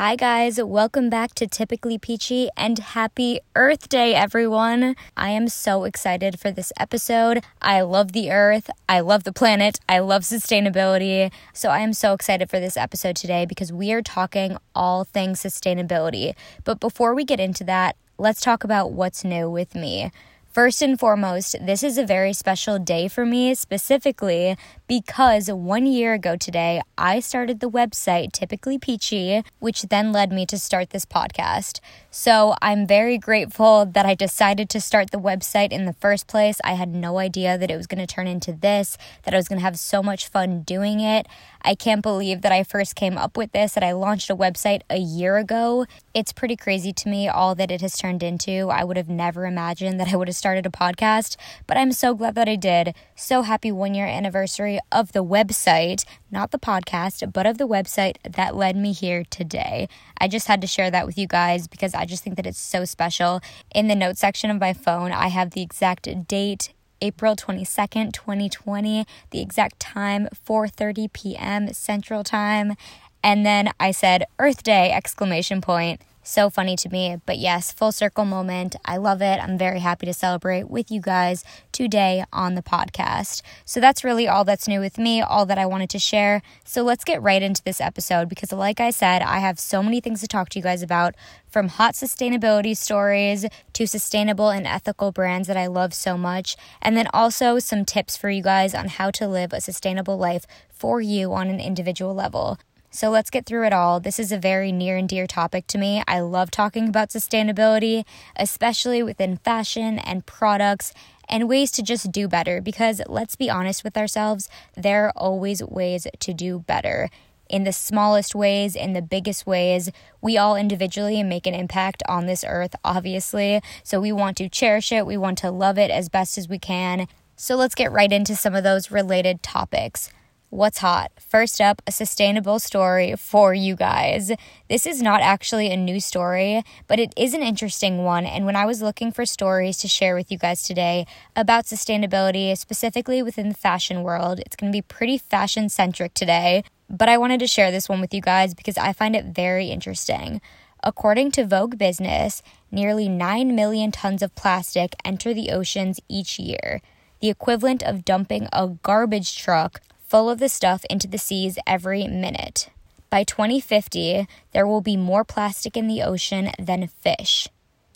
Hi, guys. Welcome back to Typically Peachy and happy Earth Day, everyone. I am so excited for this episode. I love the Earth. I love the planet. I love sustainability. So, I am so excited for this episode today because we are talking all things sustainability. But before we get into that, let's talk about what's new with me. First and foremost, this is a very special day for me, specifically because one year ago today, I started the website Typically Peachy, which then led me to start this podcast. So I'm very grateful that I decided to start the website in the first place. I had no idea that it was going to turn into this, that I was going to have so much fun doing it. I can't believe that I first came up with this, that I launched a website a year ago. It's pretty crazy to me, all that it has turned into. I would have never imagined that I would have started a podcast, but I'm so glad that I did. So happy one year anniversary of the website, not the podcast, but of the website that led me here today. I just had to share that with you guys because I just think that it's so special. In the notes section of my phone, I have the exact date April 22nd, 2020, the exact time 4:30 p.m. Central Time. And then I said Earth Day exclamation point so funny to me. But yes, full circle moment. I love it. I'm very happy to celebrate with you guys today on the podcast. So that's really all that's new with me, all that I wanted to share. So let's get right into this episode because, like I said, I have so many things to talk to you guys about from hot sustainability stories to sustainable and ethical brands that I love so much, and then also some tips for you guys on how to live a sustainable life for you on an individual level. So let's get through it all. This is a very near and dear topic to me. I love talking about sustainability, especially within fashion and products and ways to just do better because let's be honest with ourselves, there are always ways to do better. In the smallest ways, in the biggest ways, we all individually make an impact on this earth, obviously. So we want to cherish it, we want to love it as best as we can. So let's get right into some of those related topics. What's hot? First up, a sustainable story for you guys. This is not actually a new story, but it is an interesting one. And when I was looking for stories to share with you guys today about sustainability, specifically within the fashion world, it's going to be pretty fashion centric today. But I wanted to share this one with you guys because I find it very interesting. According to Vogue Business, nearly 9 million tons of plastic enter the oceans each year, the equivalent of dumping a garbage truck full of the stuff into the seas every minute. By 2050, there will be more plastic in the ocean than fish.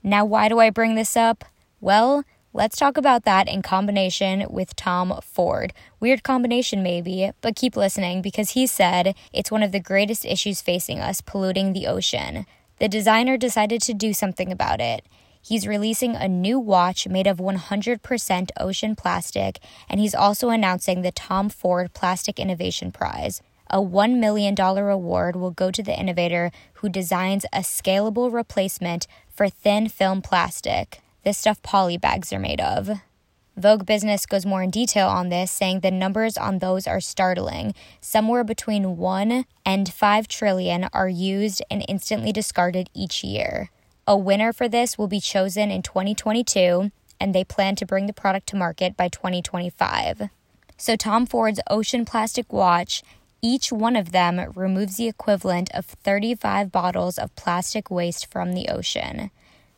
Now, why do I bring this up? Well, let's talk about that in combination with Tom Ford. Weird combination, maybe, but keep listening because he said it's one of the greatest issues facing us polluting the ocean. The designer decided to do something about it. He's releasing a new watch made of 100% ocean plastic, and he's also announcing the Tom Ford Plastic Innovation Prize. A $1 million award will go to the innovator who designs a scalable replacement for thin film plastic. the stuff poly bags are made of. Vogue Business goes more in detail on this, saying the numbers on those are startling. Somewhere between 1 and 5 trillion are used and instantly discarded each year. A winner for this will be chosen in 2022, and they plan to bring the product to market by 2025. So, Tom Ford's Ocean Plastic Watch, each one of them removes the equivalent of 35 bottles of plastic waste from the ocean.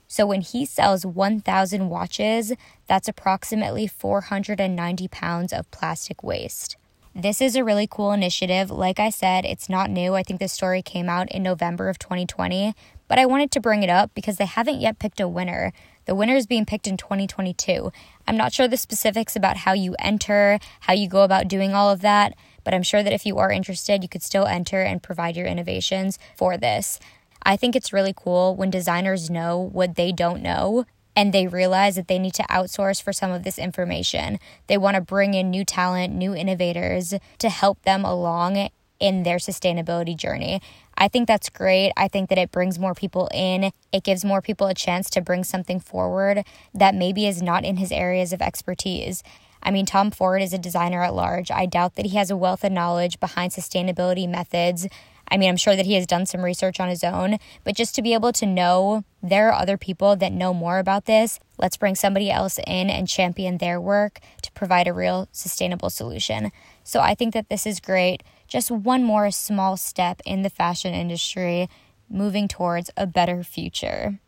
So, when he sells 1,000 watches, that's approximately 490 pounds of plastic waste. This is a really cool initiative. Like I said, it's not new. I think this story came out in November of 2020, but I wanted to bring it up because they haven't yet picked a winner. The winner is being picked in 2022. I'm not sure the specifics about how you enter, how you go about doing all of that, but I'm sure that if you are interested, you could still enter and provide your innovations for this. I think it's really cool when designers know what they don't know and they realize that they need to outsource for some of this information. They want to bring in new talent, new innovators to help them along in their sustainability journey. I think that's great. I think that it brings more people in. It gives more people a chance to bring something forward that maybe is not in his areas of expertise. I mean, Tom Ford is a designer at large. I doubt that he has a wealth of knowledge behind sustainability methods. I mean, I'm sure that he has done some research on his own, but just to be able to know there are other people that know more about this, let's bring somebody else in and champion their work to provide a real sustainable solution. So I think that this is great just one more small step in the fashion industry moving towards a better future.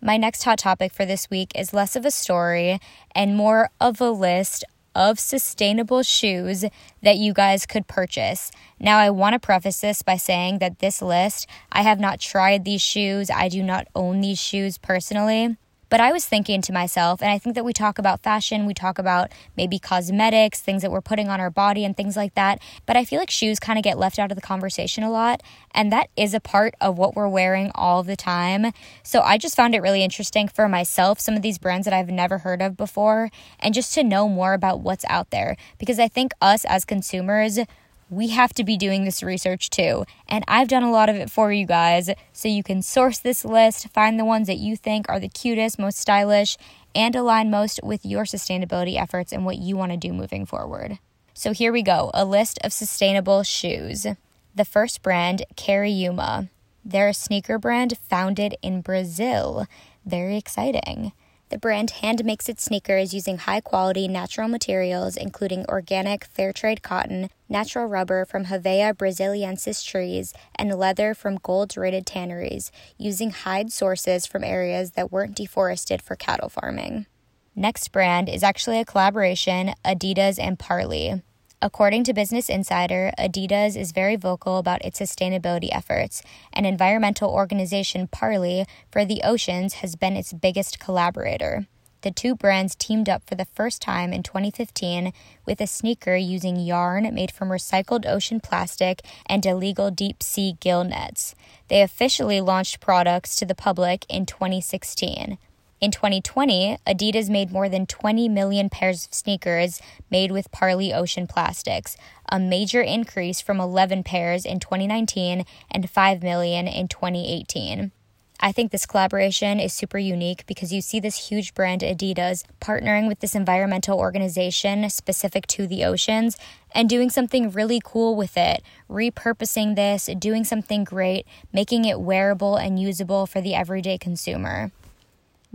My next hot topic for this week is less of a story and more of a list of sustainable shoes that you guys could purchase. Now, I want to preface this by saying that this list, I have not tried these shoes, I do not own these shoes personally. But I was thinking to myself, and I think that we talk about fashion, we talk about maybe cosmetics, things that we're putting on our body, and things like that. But I feel like shoes kind of get left out of the conversation a lot. And that is a part of what we're wearing all the time. So I just found it really interesting for myself, some of these brands that I've never heard of before, and just to know more about what's out there. Because I think us as consumers, we have to be doing this research too. And I've done a lot of it for you guys. So you can source this list, find the ones that you think are the cutest, most stylish, and align most with your sustainability efforts and what you want to do moving forward. So here we go a list of sustainable shoes. The first brand, Cariuma. They're a sneaker brand founded in Brazil. Very exciting. The brand hand makes its sneakers using high quality natural materials, including organic fair trade cotton, natural rubber from Hevea brasiliensis trees, and leather from gold rated tanneries, using hide sources from areas that weren't deforested for cattle farming. Next brand is actually a collaboration Adidas and Parley. According to Business Insider, Adidas is very vocal about its sustainability efforts, and environmental organization Parley for the Oceans has been its biggest collaborator. The two brands teamed up for the first time in 2015 with a sneaker using yarn made from recycled ocean plastic and illegal deep sea gill nets. They officially launched products to the public in 2016. In 2020, Adidas made more than 20 million pairs of sneakers made with Parley Ocean plastics, a major increase from 11 pairs in 2019 and 5 million in 2018. I think this collaboration is super unique because you see this huge brand Adidas partnering with this environmental organization specific to the oceans and doing something really cool with it, repurposing this, doing something great, making it wearable and usable for the everyday consumer.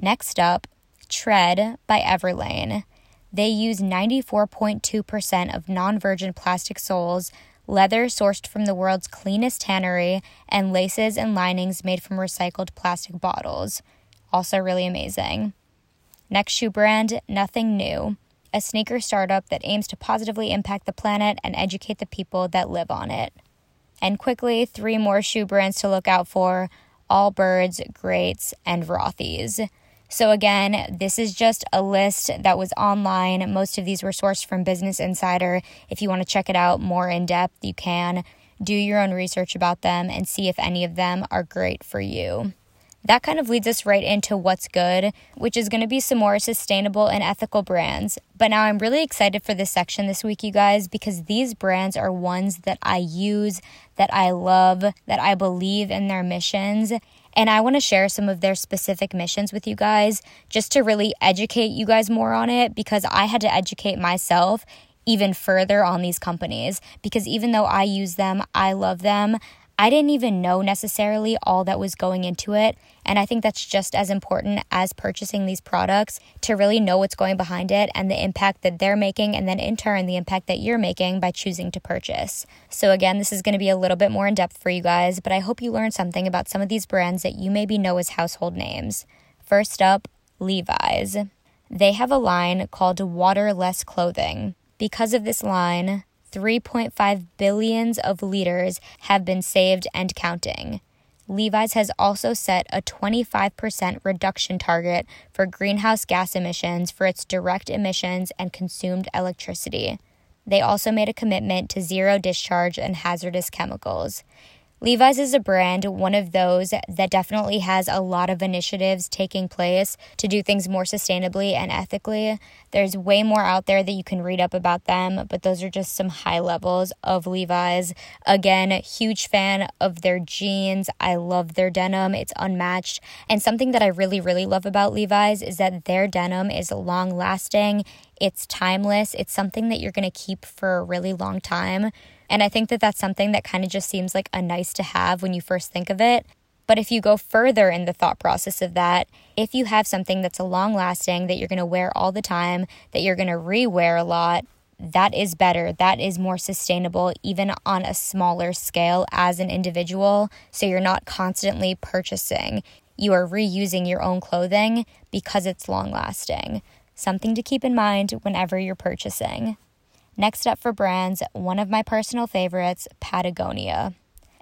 Next up, Tread by Everlane. They use 94.2% of non virgin plastic soles, leather sourced from the world's cleanest tannery, and laces and linings made from recycled plastic bottles. Also, really amazing. Next shoe brand, Nothing New, a sneaker startup that aims to positively impact the planet and educate the people that live on it. And quickly, three more shoe brands to look out for Allbirds, Greats, and Rothy's. So, again, this is just a list that was online. Most of these were sourced from Business Insider. If you want to check it out more in depth, you can. Do your own research about them and see if any of them are great for you. That kind of leads us right into what's good, which is going to be some more sustainable and ethical brands. But now I'm really excited for this section this week, you guys, because these brands are ones that I use, that I love, that I believe in their missions, and I want to share some of their specific missions with you guys just to really educate you guys more on it because I had to educate myself even further on these companies. Because even though I use them, I love them, I didn't even know necessarily all that was going into it. And I think that's just as important as purchasing these products to really know what's going behind it and the impact that they're making, and then in turn, the impact that you're making by choosing to purchase. So, again, this is going to be a little bit more in depth for you guys, but I hope you learned something about some of these brands that you maybe know as household names. First up, Levi's. They have a line called Waterless Clothing. Because of this line, 3.5 billions of liters have been saved and counting. Levi's has also set a 25% reduction target for greenhouse gas emissions for its direct emissions and consumed electricity. They also made a commitment to zero discharge and hazardous chemicals. Levi's is a brand, one of those that definitely has a lot of initiatives taking place to do things more sustainably and ethically. There's way more out there that you can read up about them, but those are just some high levels of Levi's. Again, huge fan of their jeans. I love their denim, it's unmatched. And something that I really, really love about Levi's is that their denim is long lasting, it's timeless, it's something that you're going to keep for a really long time. And I think that that's something that kind of just seems like a nice to have when you first think of it. But if you go further in the thought process of that, if you have something that's a long lasting, that you're going to wear all the time, that you're going to rewear a lot, that is better. That is more sustainable, even on a smaller scale as an individual. So you're not constantly purchasing. You are reusing your own clothing because it's long lasting. Something to keep in mind whenever you're purchasing. Next up for brands, one of my personal favorites, Patagonia.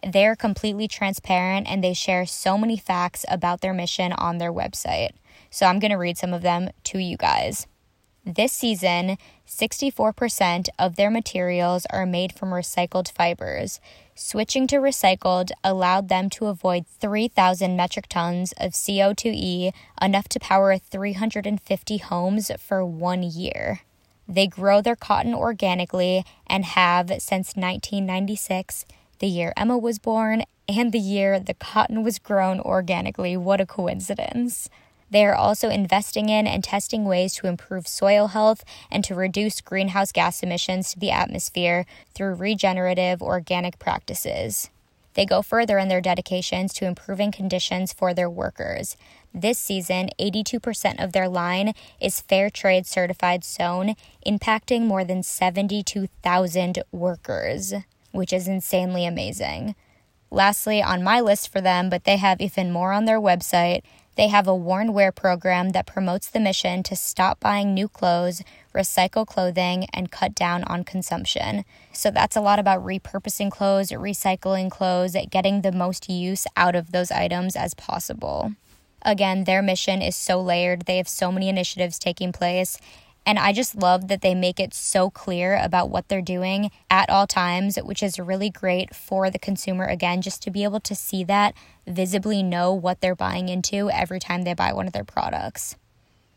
They're completely transparent and they share so many facts about their mission on their website. So I'm going to read some of them to you guys. This season, 64% of their materials are made from recycled fibers. Switching to recycled allowed them to avoid 3,000 metric tons of CO2e, enough to power 350 homes for one year. They grow their cotton organically and have since 1996, the year Emma was born, and the year the cotton was grown organically. What a coincidence! They are also investing in and testing ways to improve soil health and to reduce greenhouse gas emissions to the atmosphere through regenerative organic practices. They go further in their dedications to improving conditions for their workers. This season, 82% of their line is Fair Trade certified sewn, impacting more than 72,000 workers, which is insanely amazing. Lastly, on my list for them, but they have even more on their website, they have a worn wear program that promotes the mission to stop buying new clothes, recycle clothing, and cut down on consumption. So that's a lot about repurposing clothes, recycling clothes, getting the most use out of those items as possible. Again, their mission is so layered, they have so many initiatives taking place. And I just love that they make it so clear about what they're doing at all times, which is really great for the consumer, again, just to be able to see that, visibly know what they're buying into every time they buy one of their products.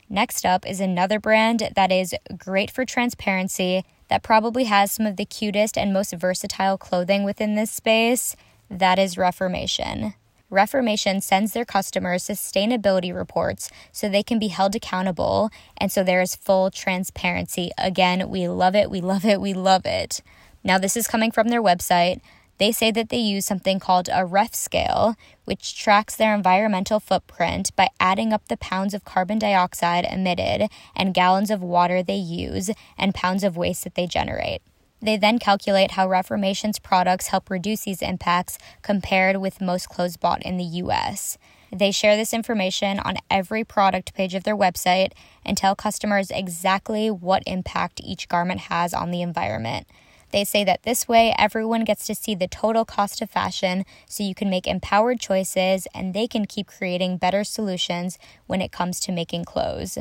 Next up is another brand that is great for transparency, that probably has some of the cutest and most versatile clothing within this space. That is Reformation. Reformation sends their customers sustainability reports so they can be held accountable. And so there is full transparency. Again, we love it, we love it, we love it. Now, this is coming from their website. They say that they use something called a REF scale, which tracks their environmental footprint by adding up the pounds of carbon dioxide emitted and gallons of water they use and pounds of waste that they generate. They then calculate how Reformation's products help reduce these impacts compared with most clothes bought in the US. They share this information on every product page of their website and tell customers exactly what impact each garment has on the environment. They say that this way everyone gets to see the total cost of fashion so you can make empowered choices and they can keep creating better solutions when it comes to making clothes.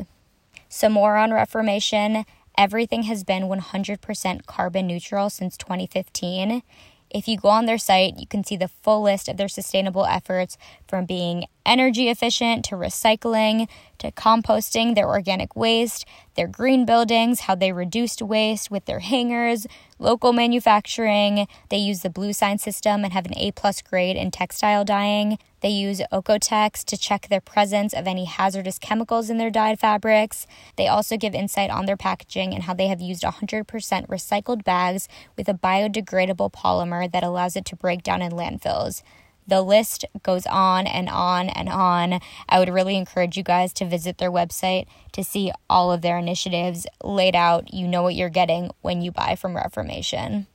Some more on Reformation Everything has been 100% carbon neutral since 2015. If you go on their site, you can see the full list of their sustainable efforts from being energy efficient to recycling to composting their organic waste, their green buildings, how they reduced waste with their hangers, local manufacturing. They use the bluesign system and have an A plus grade in textile dyeing. They use Oeko-Tex to check their presence of any hazardous chemicals in their dyed fabrics. They also give insight on their packaging and how they have used 100% recycled bags with a biodegradable polymer that allows it to break down in landfills. The list goes on and on and on. I would really encourage you guys to visit their website to see all of their initiatives laid out. You know what you're getting when you buy from Reformation.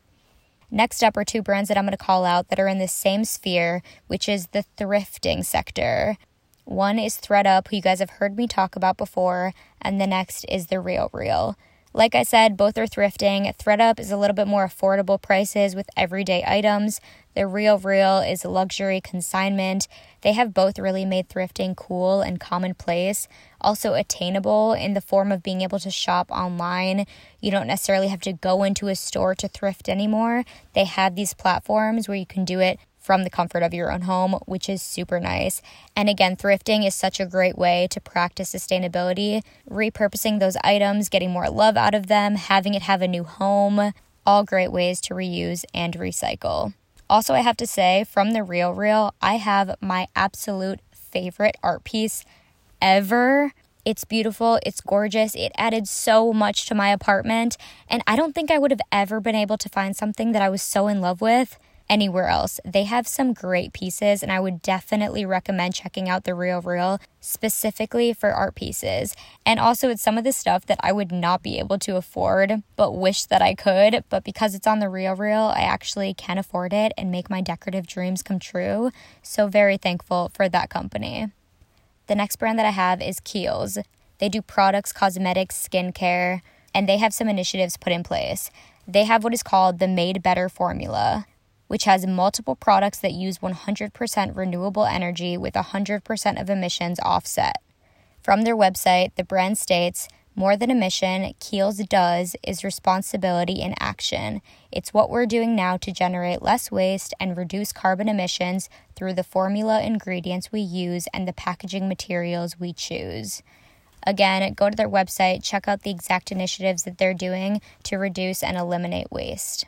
Next up are two brands that I'm going to call out that are in the same sphere, which is the thrifting sector. One is ThredUp, who you guys have heard me talk about before, and the next is The Real Real. Like I said, both are thrifting. ThredUp is a little bit more affordable prices with everyday items. The Real Real is luxury consignment. They have both really made thrifting cool and commonplace, also attainable in the form of being able to shop online. You don't necessarily have to go into a store to thrift anymore. They have these platforms where you can do it from the comfort of your own home, which is super nice. And again, thrifting is such a great way to practice sustainability, repurposing those items, getting more love out of them, having it have a new home, all great ways to reuse and recycle. Also, I have to say, from the Real Real, I have my absolute favorite art piece ever. It's beautiful, it's gorgeous, it added so much to my apartment, and I don't think I would have ever been able to find something that I was so in love with anywhere else. They have some great pieces, and I would definitely recommend checking out the Real Real specifically for art pieces. And also, it's some of the stuff that I would not be able to afford, but wish that I could. But because it's on the Real Real, I actually can afford it and make my decorative dreams come true. So, very thankful for that company. The next brand that I have is Kiehl's. They do products, cosmetics, skincare, and they have some initiatives put in place. They have what is called the Made Better formula which has multiple products that use 100% renewable energy with 100% of emissions offset. From their website, the brand states, more than a mission, Kiehl's does is responsibility in action. It's what we're doing now to generate less waste and reduce carbon emissions through the formula ingredients we use and the packaging materials we choose. Again, go to their website, check out the exact initiatives that they're doing to reduce and eliminate waste.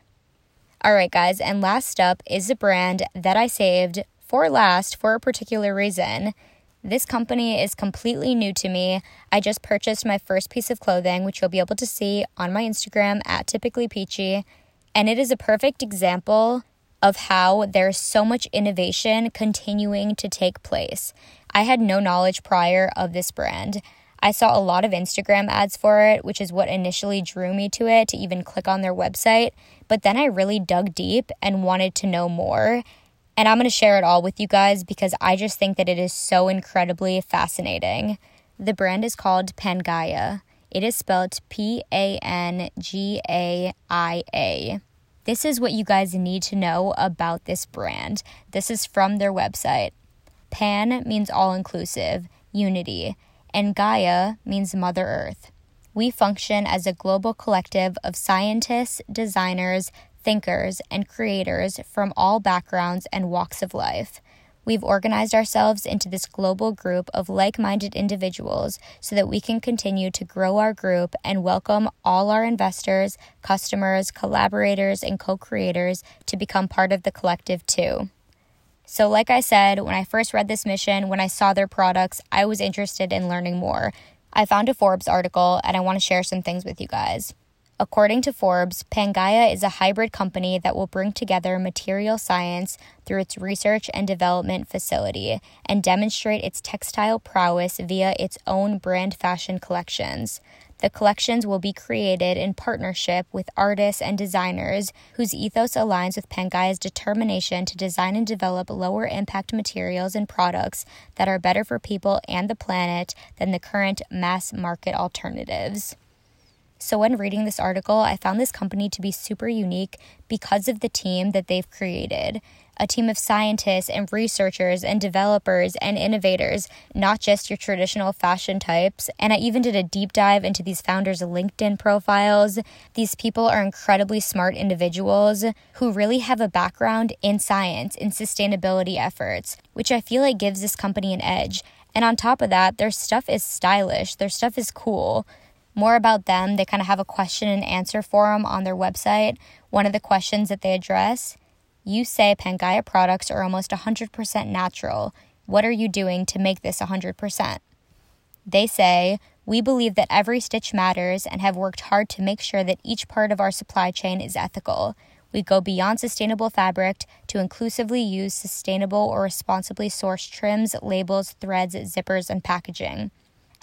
All right, guys, and last up is a brand that I saved for last for a particular reason. This company is completely new to me. I just purchased my first piece of clothing, which you'll be able to see on my Instagram at typically peachy, and it is a perfect example of how there's so much innovation continuing to take place. I had no knowledge prior of this brand. I saw a lot of Instagram ads for it, which is what initially drew me to it to even click on their website. But then I really dug deep and wanted to know more. And I'm going to share it all with you guys because I just think that it is so incredibly fascinating. The brand is called Pangaia. It is spelled P A N G A I A. This is what you guys need to know about this brand. This is from their website. Pan means all inclusive, unity and Gaia means Mother Earth. We function as a global collective of scientists, designers, thinkers, and creators from all backgrounds and walks of life. We've organized ourselves into this global group of like minded individuals so that we can continue to grow our group and welcome all our investors, customers, collaborators, and co creators to become part of the collective too. So, like I said, when I first read this mission, when I saw their products, I was interested in learning more. I found a Forbes article and I want to share some things with you guys. According to Forbes, Pangaia is a hybrid company that will bring together material science through its research and development facility and demonstrate its textile prowess via its own brand fashion collections. The collections will be created in partnership with artists and designers whose ethos aligns with Pangaia's determination to design and develop lower impact materials and products that are better for people and the planet than the current mass market alternatives. So, when reading this article, I found this company to be super unique because of the team that they've created a team of scientists and researchers and developers and innovators, not just your traditional fashion types. And I even did a deep dive into these founders' LinkedIn profiles. These people are incredibly smart individuals who really have a background in science, in sustainability efforts, which I feel like gives this company an edge. And on top of that, their stuff is stylish, their stuff is cool more about them. They kind of have a question and answer forum on their website. One of the questions that they address you say Pangaia products are almost 100% natural. What are you doing to make this 100%? They say, We believe that every stitch matters and have worked hard to make sure that each part of our supply chain is ethical. We go beyond sustainable fabric to inclusively use sustainable or responsibly sourced trims, labels, threads, zippers, and packaging.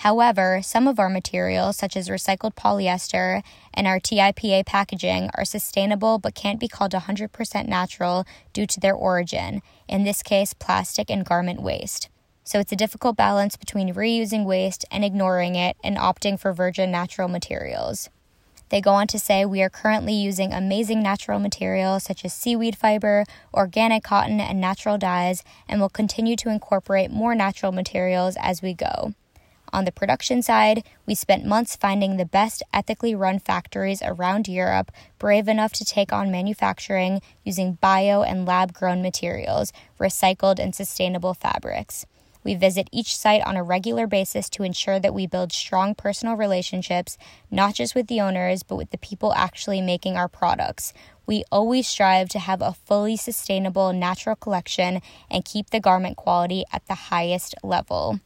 However, some of our materials, such as recycled polyester and our TIPA packaging, are sustainable but can't be called 100% natural due to their origin, in this case, plastic and garment waste. So it's a difficult balance between reusing waste and ignoring it and opting for virgin natural materials. They go on to say we are currently using amazing natural materials such as seaweed fiber, organic cotton, and natural dyes, and will continue to incorporate more natural materials as we go. On the production side, we spent months finding the best ethically run factories around Europe brave enough to take on manufacturing using bio and lab grown materials, recycled and sustainable fabrics. We visit each site on a regular basis to ensure that we build strong personal relationships, not just with the owners, but with the people actually making our products. We always strive to have a fully sustainable natural collection and keep the garment quality at the highest level.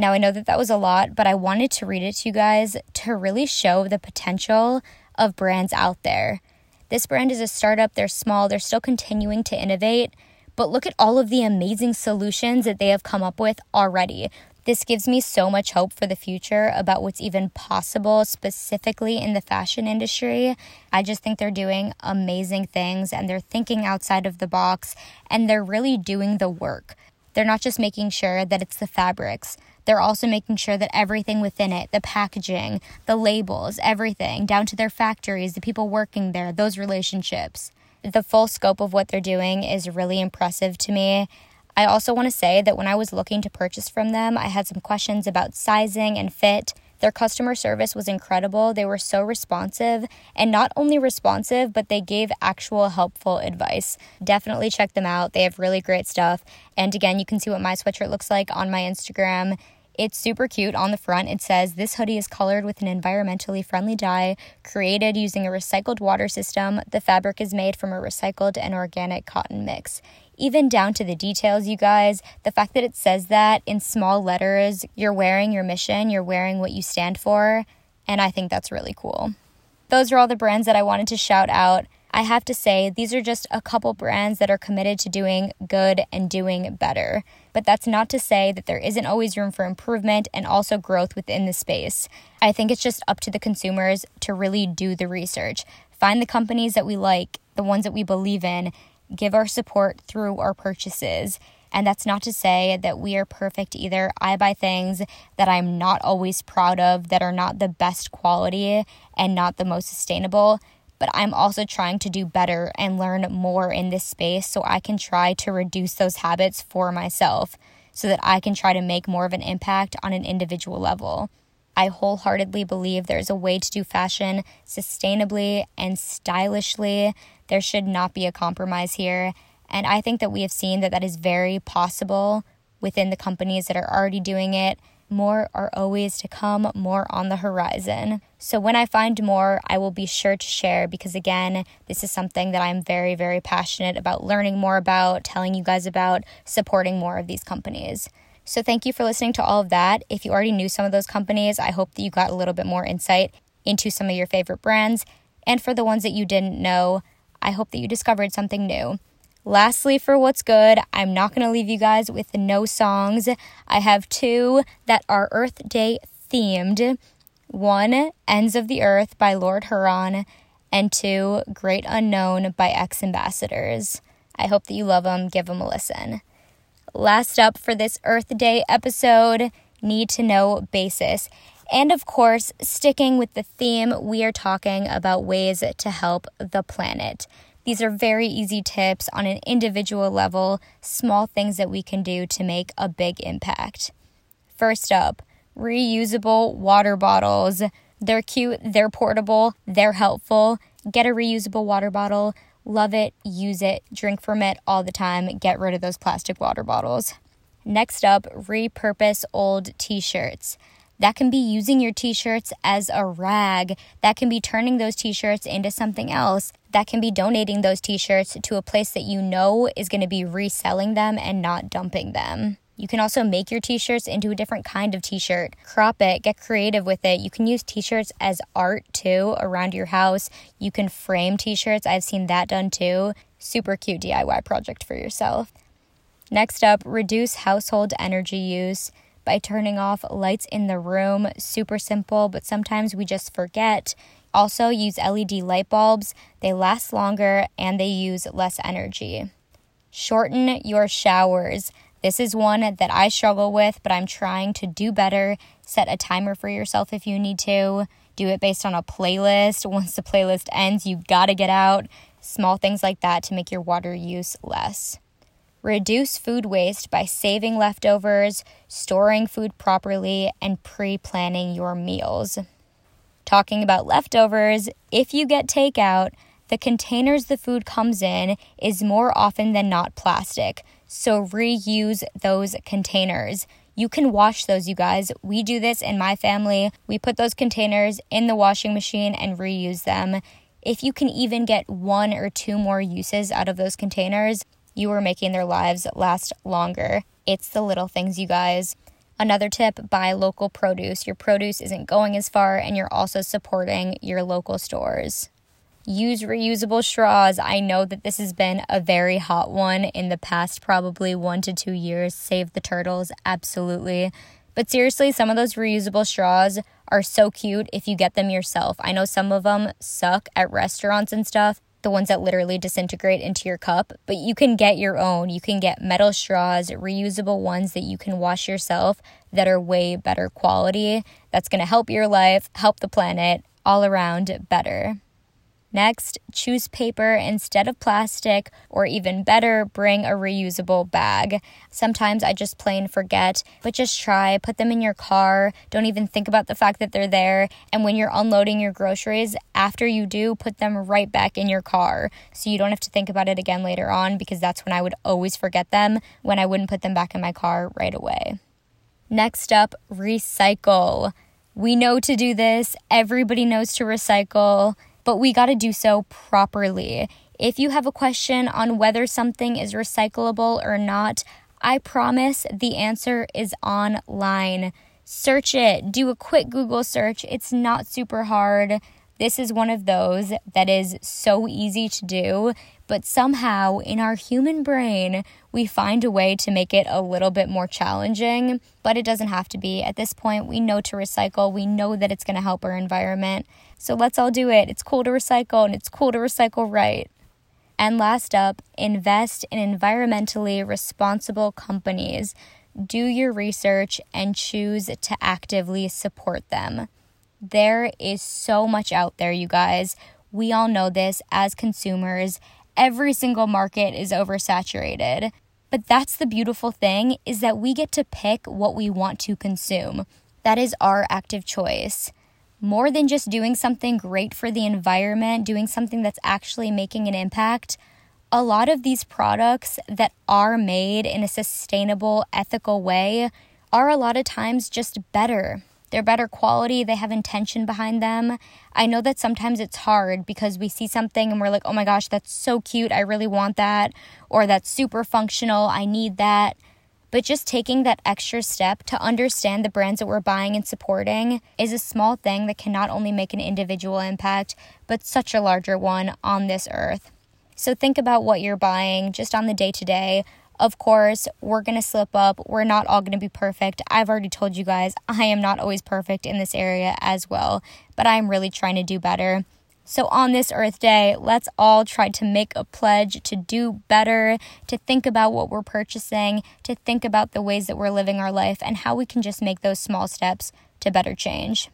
Now, I know that that was a lot, but I wanted to read it to you guys to really show the potential of brands out there. This brand is a startup, they're small, they're still continuing to innovate, but look at all of the amazing solutions that they have come up with already. This gives me so much hope for the future about what's even possible, specifically in the fashion industry. I just think they're doing amazing things and they're thinking outside of the box and they're really doing the work. They're not just making sure that it's the fabrics, they're also making sure that everything within it, the packaging, the labels, everything, down to their factories, the people working there, those relationships. The full scope of what they're doing is really impressive to me. I also want to say that when I was looking to purchase from them, I had some questions about sizing and fit. Their customer service was incredible. They were so responsive, and not only responsive, but they gave actual helpful advice. Definitely check them out. They have really great stuff. And again, you can see what my sweatshirt looks like on my Instagram. It's super cute. On the front, it says this hoodie is colored with an environmentally friendly dye created using a recycled water system. The fabric is made from a recycled and organic cotton mix even down to the details, you guys. The fact that it says that in small letters, you're wearing your mission, you're wearing what you stand for, and I think that's really cool. Those are all the brands that I wanted to shout out. I have to say, these are just a couple brands that are committed to doing good and doing better. But that's not to say that there isn't always room for improvement and also growth within the space. I think it's just up to the consumers to really do the research. Find the companies that we like, the ones that we believe in, give our support through our purchases. And that's not to say that we are perfect either. I buy things that I'm not always proud of, that are not the best quality and not the most sustainable. But I'm also trying to do better and learn more in this space so I can try to reduce those habits for myself so that I can try to make more of an impact on an individual level. I wholeheartedly believe there's a way to do fashion sustainably and stylishly. There should not be a compromise here. And I think that we have seen that that is very possible within the companies that are already doing it. More are always to come, more on the horizon. So when I find more, I will be sure to share because, again, this is something that I'm very, very passionate about learning more about, telling you guys about, supporting more of these companies. So, thank you for listening to all of that. If you already knew some of those companies, I hope that you got a little bit more insight into some of your favorite brands. And for the ones that you didn't know, I hope that you discovered something new. Lastly, for what's good, I'm not going to leave you guys with no songs. I have two that are Earth Day themed. One, Ends of the Earth by Lord Huron, and two, Great Unknown by X Ambassadors. I hope that you love them. Give them a listen. Last up for this Earth Day episode, need to know basis. And of course, sticking with the theme, we are talking about ways to help the planet. These are very easy tips on an individual level, small things that we can do to make a big impact. First up, reusable water bottles. They're cute, they're portable, they're helpful. Get a reusable water bottle. Love it, use it, drink from it all the time. Get rid of those plastic water bottles. Next up, repurpose old t shirts. That can be using your t shirts as a rag. That can be turning those t shirts into something else. That can be donating those t shirts to a place that you know is going to be reselling them and not dumping them. You can also make your t shirts into a different kind of t shirt. Crop it, get creative with it. You can use t shirts as art too around your house. You can frame t shirts. I've seen that done too. Super cute DIY project for yourself. Next up, reduce household energy use by turning off lights in the room. Super simple, but sometimes we just forget. Also, use LED light bulbs. They last longer and they use less energy. Shorten your showers. This is one that I struggle with, but I'm trying to do better. Set a timer for yourself if you need to. Do it based on a playlist. Once the playlist ends, you gotta get out. Small things like that to make your water use less. Reduce food waste by saving leftovers, storing food properly, and pre planning your meals. Talking about leftovers, if you get takeout, the containers the food comes in is more often than not plastic. So reuse those containers. You can wash those, you guys. We do this in my family. We put those containers in the washing machine and reuse them. If you can even get one or two more uses out of those containers, you are making their lives last longer. It's the little things, you guys. Another tip buy local produce. Your produce isn't going as far, and you're also supporting your local stores. Use reusable straws. I know that this has been a very hot one in the past, probably one to two years. Save the turtles, absolutely. But seriously, some of those reusable straws are so cute if you get them yourself. I know some of them suck at restaurants and stuff, the ones that literally disintegrate into your cup, but you can get your own. You can get metal straws, reusable ones that you can wash yourself that are way better quality. That's going to help your life, help the planet, all around better. Next, choose paper instead of plastic, or even better, bring a reusable bag. Sometimes I just plain forget, but just try, put them in your car. Don't even think about the fact that they're there. And when you're unloading your groceries, after you do, put them right back in your car so you don't have to think about it again later on because that's when I would always forget them when I wouldn't put them back in my car right away. Next up, recycle. We know to do this, everybody knows to recycle but we got to do so properly. If you have a question on whether something is recyclable or not, I promise the answer is online. Search it, do a quick Google search. It's not super hard. This is one of those that is so easy to do, but somehow in our human brain, we find a way to make it a little bit more challenging, but it doesn't have to be. At this point, we know to recycle, we know that it's going to help our environment. So let's all do it. It's cool to recycle and it's cool to recycle right. And last up, invest in environmentally responsible companies. Do your research and choose to actively support them. There is so much out there, you guys. We all know this as consumers. Every single market is oversaturated. But that's the beautiful thing is that we get to pick what we want to consume. That is our active choice. More than just doing something great for the environment, doing something that's actually making an impact, a lot of these products that are made in a sustainable, ethical way are a lot of times just better. They're better quality, they have intention behind them. I know that sometimes it's hard because we see something and we're like, oh my gosh, that's so cute, I really want that, or that's super functional, I need that. But just taking that extra step to understand the brands that we're buying and supporting is a small thing that can not only make an individual impact, but such a larger one on this earth. So think about what you're buying just on the day to day. Of course, we're going to slip up. We're not all going to be perfect. I've already told you guys I am not always perfect in this area as well, but I'm really trying to do better. So, on this Earth Day, let's all try to make a pledge to do better, to think about what we're purchasing, to think about the ways that we're living our life, and how we can just make those small steps to better change.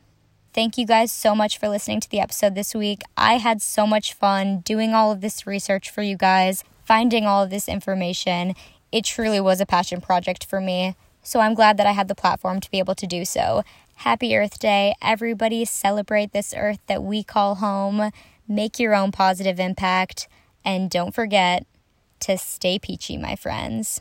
Thank you guys so much for listening to the episode this week. I had so much fun doing all of this research for you guys, finding all of this information it truly was a passion project for me. So I'm glad that I had the platform to be able to do so. Happy Earth Day. Everybody celebrate this earth that we call home. Make your own positive impact. And don't forget to stay peachy, my friends.